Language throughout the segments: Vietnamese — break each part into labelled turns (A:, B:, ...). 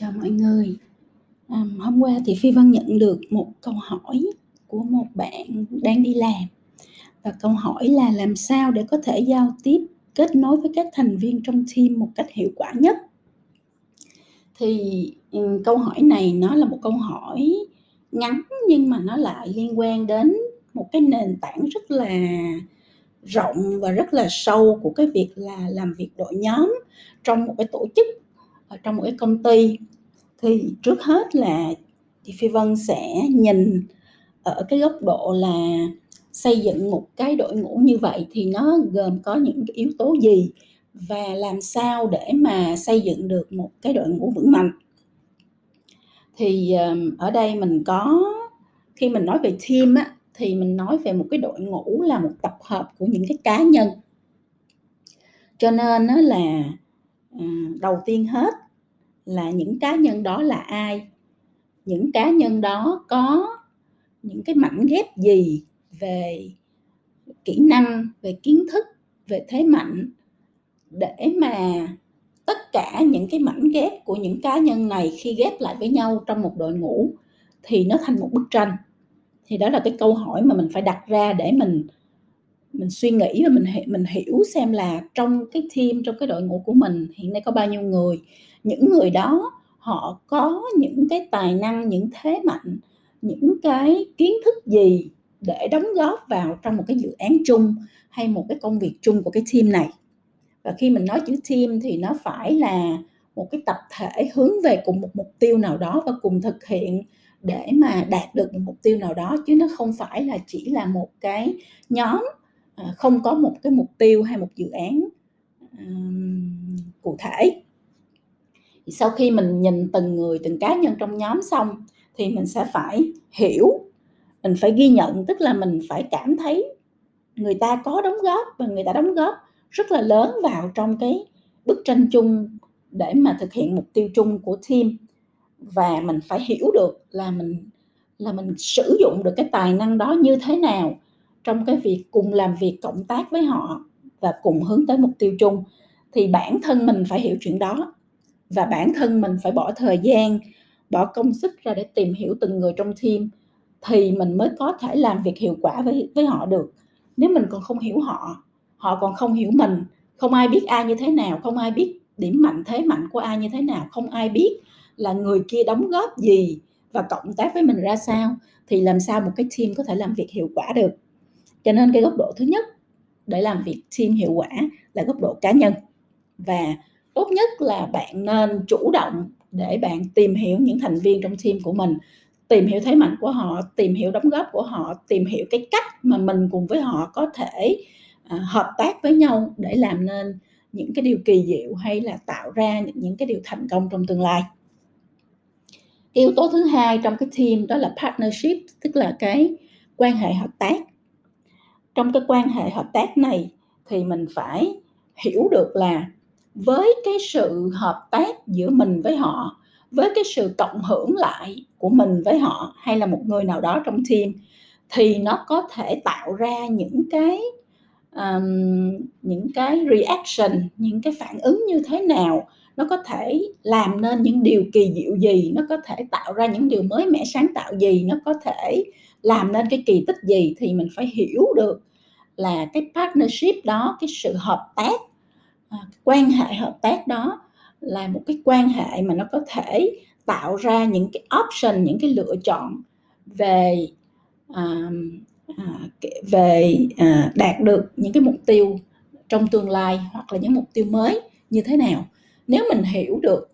A: Chào mọi người. À, hôm qua thì Phi Vân nhận được một câu hỏi của một bạn đang đi làm. Và câu hỏi là làm sao để có thể giao tiếp kết nối với các thành viên trong team một cách hiệu quả nhất? Thì um, câu hỏi này nó là một câu hỏi ngắn nhưng mà nó lại liên quan đến một cái nền tảng rất là rộng và rất là sâu của cái việc là làm việc đội nhóm trong một cái tổ chức ở trong một cái công ty, thì trước hết là chị Phi Vân sẽ nhìn ở cái góc độ là xây dựng một cái đội ngũ như vậy thì nó gồm có những cái yếu tố gì và làm sao để mà xây dựng được một cái đội ngũ vững mạnh. Thì ở đây mình có, khi mình nói về team á, thì mình nói về một cái đội ngũ là một tập hợp của những cái cá nhân. Cho nên nó là đầu tiên hết là những cá nhân đó là ai? Những cá nhân đó có những cái mảnh ghép gì về kỹ năng, về kiến thức, về thế mạnh để mà tất cả những cái mảnh ghép của những cá nhân này khi ghép lại với nhau trong một đội ngũ thì nó thành một bức tranh? Thì đó là cái câu hỏi mà mình phải đặt ra để mình mình suy nghĩ và mình mình hiểu xem là trong cái team, trong cái đội ngũ của mình hiện nay có bao nhiêu người. Những người đó, họ có những cái tài năng, những thế mạnh, những cái kiến thức gì để đóng góp vào trong một cái dự án chung hay một cái công việc chung của cái team này? Và khi mình nói chữ team thì nó phải là một cái tập thể hướng về cùng một mục tiêu nào đó và cùng thực hiện để mà đạt được một mục tiêu nào đó, chứ nó không phải là chỉ là một cái nhóm À, không có một cái mục tiêu hay một dự án cụ thể. Sau khi mình nhìn từng người, từng cá nhân trong nhóm xong thì mình sẽ phải hiểu, mình phải ghi nhận, tức là mình phải cảm thấy người ta có đóng góp và người ta đóng góp rất là lớn vào trong cái bức tranh chung để mà thực hiện mục tiêu chung của team. Và mình phải hiểu được là mình là mình sử dụng được cái tài năng đó như thế nào trong cái việc cùng làm việc cộng tác với họ và cùng hướng tới mục tiêu chung, thì bản thân mình phải hiểu chuyện đó. Và bản thân mình phải bỏ thời gian, bỏ công sức ra để tìm hiểu từng người trong team thì mình mới có thể làm việc hiệu quả với với họ được. Nếu mình còn không hiểu họ họ còn không hiểu mình, không ai biết ai như thế nào, không ai biết điểm mạnh, thế mạnh của ai như thế nào, không ai biết là người kia đóng góp gì và cộng tác với mình ra sao, thì làm sao một cái team có thể làm việc hiệu quả được? Cho nên cái góc độ thứ nhất để làm việc team hiệu quả là góc độ cá nhân. Và tốt nhất là bạn nên chủ động để bạn tìm hiểu những thành viên trong team của mình tìm hiểu thế mạnh của họ tìm hiểu đóng góp của họ tìm hiểu cái cách mà mình cùng với họ có thể à, hợp tác với nhau để làm nên những cái điều kỳ diệu hay là tạo ra những, những cái điều thành công trong tương lai. Yếu tố thứ hai trong cái team đó là partnership tức là cái quan hệ hợp tác trong cái quan hệ hợp tác này thì mình phải hiểu được là với cái sự hợp tác giữa mình với họ với cái sự cộng hưởng lại của mình với họ hay là một người nào đó trong team thì nó có thể tạo ra những cái um, những cái reaction những cái phản ứng như thế nào. Nó có thể làm nên những điều kỳ diệu gì nó có thể tạo ra những điều mới mẻ sáng tạo gì nó có thể làm nên cái kỳ tích gì thì mình phải hiểu được là cái partnership đó cái sự hợp tác à, quan hệ hợp tác đó là một cái quan hệ mà nó có thể tạo ra những cái option những cái lựa chọn về à, à, về à, đạt được những cái mục tiêu trong tương lai hoặc là những mục tiêu mới như thế nào. Nếu mình hiểu được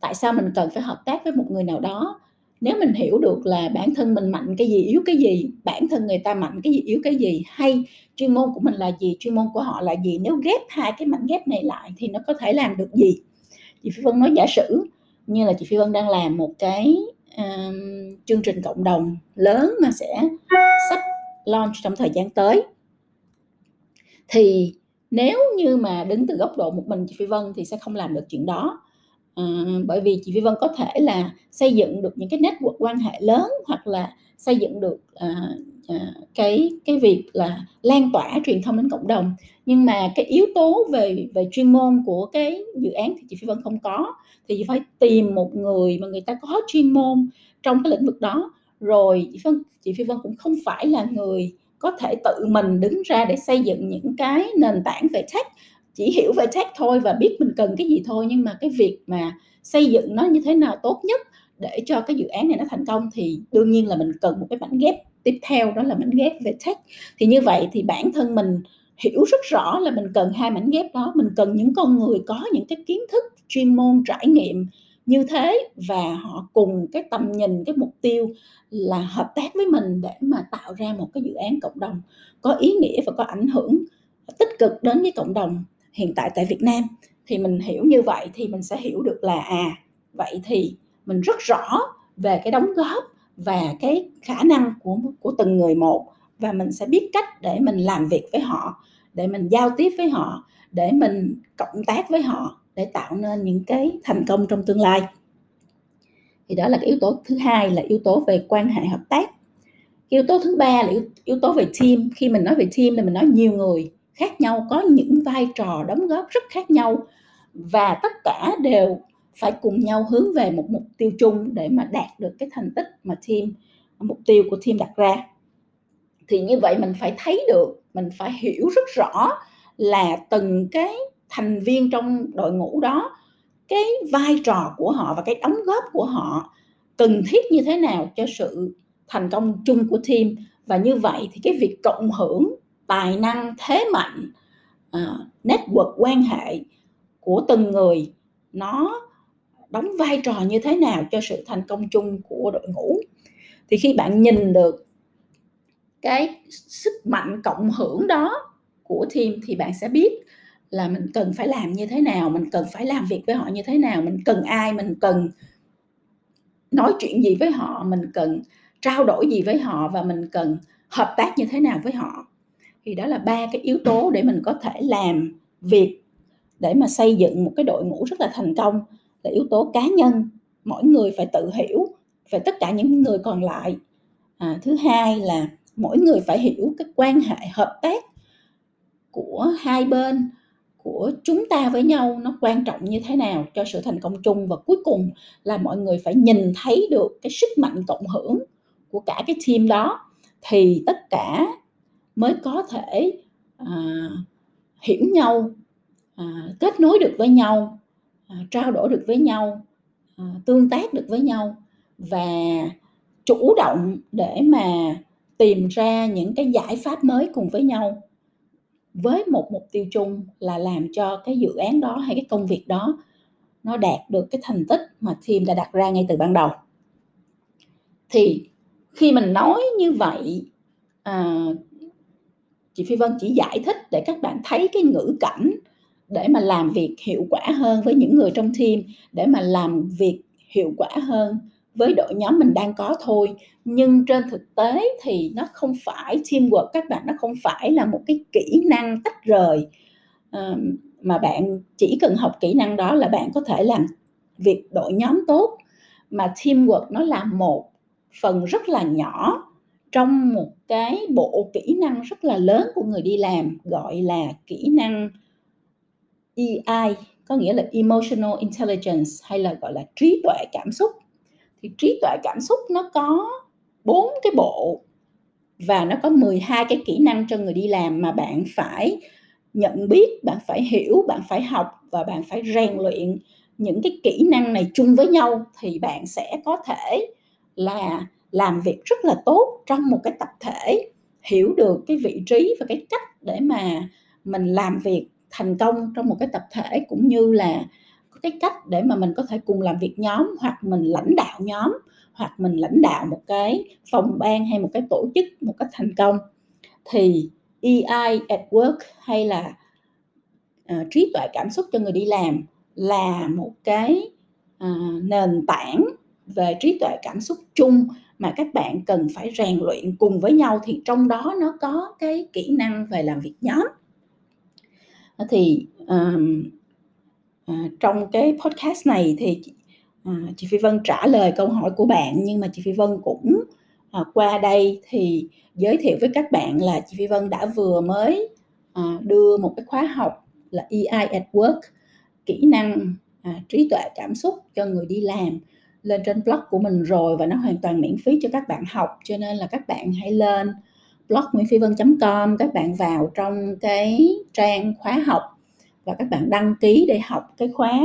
A: tại sao mình cần phải hợp tác với một người nào đó nếu mình hiểu được là bản thân mình mạnh cái gì yếu cái gì bản thân người ta mạnh cái gì yếu cái gì hay chuyên môn của mình là gì chuyên môn của họ là gì nếu ghép hai cái mảnh ghép này lại thì nó có thể làm được gì? Chị phi vân nói giả sử như là chị phi vân đang làm một cái um, chương trình cộng đồng lớn mà sẽ sắp launch trong thời gian tới. Thì nếu như mà đứng từ góc độ một mình chị phi vân thì sẽ không làm được chuyện đó à, bởi vì chị phi vân có thể là xây dựng được những cái network quan hệ lớn hoặc là xây dựng được à, à, cái cái việc là lan tỏa truyền thông đến cộng đồng. Nhưng mà cái yếu tố về về chuyên môn của cái dự án thì chị Phi Vân không có. Thì phải tìm một người mà người ta có chuyên môn trong cái lĩnh vực đó. Rồi chị Vân chị Phi Vân cũng không phải là người có thể tự mình đứng ra để xây dựng những cái nền tảng về tech chỉ hiểu về tech thôi và biết mình cần cái gì thôi, nhưng mà cái việc mà xây dựng nó như thế nào tốt nhất để cho cái dự án này nó thành công thì đương nhiên là mình cần một cái mảnh ghép tiếp theo, đó là mảnh ghép về tech. Thì như vậy thì bản thân mình hiểu rất rõ là mình cần hai mảnh ghép đó, mình cần những con người có những cái kiến thức, chuyên môn, trải nghiệm như thế và họ cùng cái tầm nhìn, cái mục tiêu là hợp tác với mình để mà tạo ra một cái dự án cộng đồng có ý nghĩa và có ảnh hưởng tích cực đến với cộng đồng hiện tại tại Việt Nam. Thì mình hiểu như vậy thì mình sẽ hiểu được là à vậy thì mình rất rõ về cái đóng góp và cái khả năng của của từng người một. Và mình sẽ biết cách để mình làm việc với họ để mình giao tiếp với họ để mình cộng tác với họ để tạo nên những cái thành công trong tương lai. Thì đó là cái yếu tố thứ hai là yếu tố về quan hệ hợp tác. Yếu tố thứ ba là yếu, yếu tố về team. Khi mình nói về team thì mình nói nhiều người khác nhau, có những vai trò đóng góp rất khác nhau và tất cả đều phải cùng nhau hướng về một mục tiêu chung để mà đạt được cái thành tích mà team, mục tiêu của team đặt ra. Thì như vậy mình phải thấy được, mình phải hiểu rất rõ là từng cái thành viên trong đội ngũ đó, cái vai trò của họ và cái đóng góp của họ cần thiết như thế nào cho sự thành công chung của team. Và như vậy thì cái việc cộng hưởng tài năng thế mạnh uh, network quan hệ của từng người nó đóng vai trò như thế nào cho sự thành công chung của đội ngũ. Thì khi bạn nhìn được cái sức mạnh cộng hưởng đó của team thì bạn sẽ biết là mình cần phải làm như thế nào mình cần phải làm việc với họ như thế nào mình cần ai mình cần nói chuyện gì với họ mình cần trao đổi gì với họ và mình cần hợp tác như thế nào với họ thì đó là ba cái yếu tố để mình có thể làm việc để mà xây dựng một cái đội ngũ rất là thành công. Là yếu tố cá nhân mỗi người phải tự hiểu về tất cả những người còn lại. À, thứ hai là mỗi người phải hiểu cái quan hệ hợp tác của hai bên của chúng ta với nhau nó quan trọng như thế nào cho sự thành công chung. Và cuối cùng là mọi người phải nhìn thấy được cái sức mạnh cộng hưởng của cả cái team đó. Thì tất cả mới có thể à, hiểu nhau à, kết nối được với nhau à, trao đổi được với nhau à, tương tác được với nhau và chủ động để mà tìm ra những cái giải pháp mới cùng với nhau với một mục tiêu chung là làm cho cái dự án đó hay cái công việc đó nó đạt được cái thành tích mà team đã đặt ra ngay từ ban đầu. Thì khi mình nói như vậy à, chị Phi Vân chỉ giải thích để các bạn thấy cái ngữ cảnh để mà làm việc hiệu quả hơn với những người trong team, để mà làm việc hiệu quả hơn với đội nhóm mình đang có thôi. Nhưng trên thực tế thì nó không phải teamwork, các bạn, nó không phải là một cái kỹ năng tách rời. Ờ, mà bạn chỉ cần học kỹ năng đó là bạn có thể làm việc đội nhóm tốt. Mà teamwork nó là một phần rất là nhỏ trong một cái bộ kỹ năng rất là lớn của người đi làm gọi là kỹ năng EI có nghĩa là emotional intelligence hay là gọi là trí tuệ cảm xúc. Thì trí tuệ cảm xúc nó có bốn cái bộ và nó có 12 cái kỹ năng cho người đi làm mà bạn phải nhận biết, bạn phải hiểu, bạn phải học và bạn phải rèn luyện những cái kỹ năng này chung với nhau thì bạn sẽ có thể là làm việc rất là tốt trong một cái tập thể hiểu được cái vị trí và cái cách để mà mình làm việc thành công trong một cái tập thể cũng như là cái cách để mà mình có thể cùng làm việc nhóm hoặc mình lãnh đạo nhóm hoặc mình lãnh đạo một cái phòng ban hay một cái tổ chức một cách thành công. Thì EI at work hay là uh, trí tuệ cảm xúc cho người đi làm là một cái uh, nền tảng về trí tuệ cảm xúc chung mà các bạn cần phải rèn luyện cùng với nhau thì trong đó nó có cái kỹ năng về làm việc nhóm. Ờ, thì um, uh, trong cái podcast này thì uh, chị Phi Vân trả lời câu hỏi của bạn nhưng mà chị Phi Vân cũng uh, qua đây thì giới thiệu với các bạn là chị Phi Vân đã vừa mới uh, đưa một cái khóa học là EI at Work kỹ năng uh, trí tuệ cảm xúc cho người đi làm lên trên blog của mình rồi và nó hoàn toàn miễn phí cho các bạn học, cho nên là các bạn hãy lên blog nguyễn phi vân.com các bạn vào trong cái trang khóa học và các bạn đăng ký để học cái khóa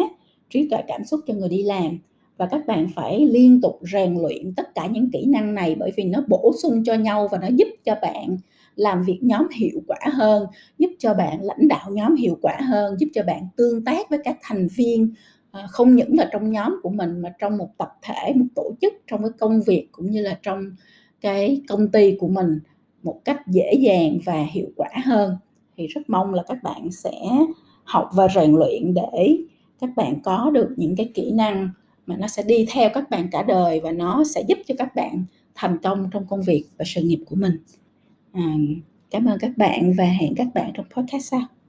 A: trí tuệ cảm xúc cho người đi làm. Và các bạn phải liên tục rèn luyện tất cả những kỹ năng này bởi vì nó bổ sung cho nhau và nó giúp cho bạn làm việc nhóm hiệu quả hơn, giúp cho bạn lãnh đạo nhóm hiệu quả hơn, giúp cho bạn tương tác với các thành viên Ờ, không những là trong nhóm của mình mà trong một tập thể một tổ chức trong cái công việc cũng như là trong cái công ty của mình một cách dễ dàng và hiệu quả hơn. Thì rất mong là các bạn sẽ học và rèn luyện để các bạn có được những cái kỹ năng mà nó sẽ đi theo các bạn cả đời và nó sẽ giúp cho các bạn thành công trong công việc và sự nghiệp của mình. À, cảm ơn các bạn và hẹn các bạn trong podcast sau.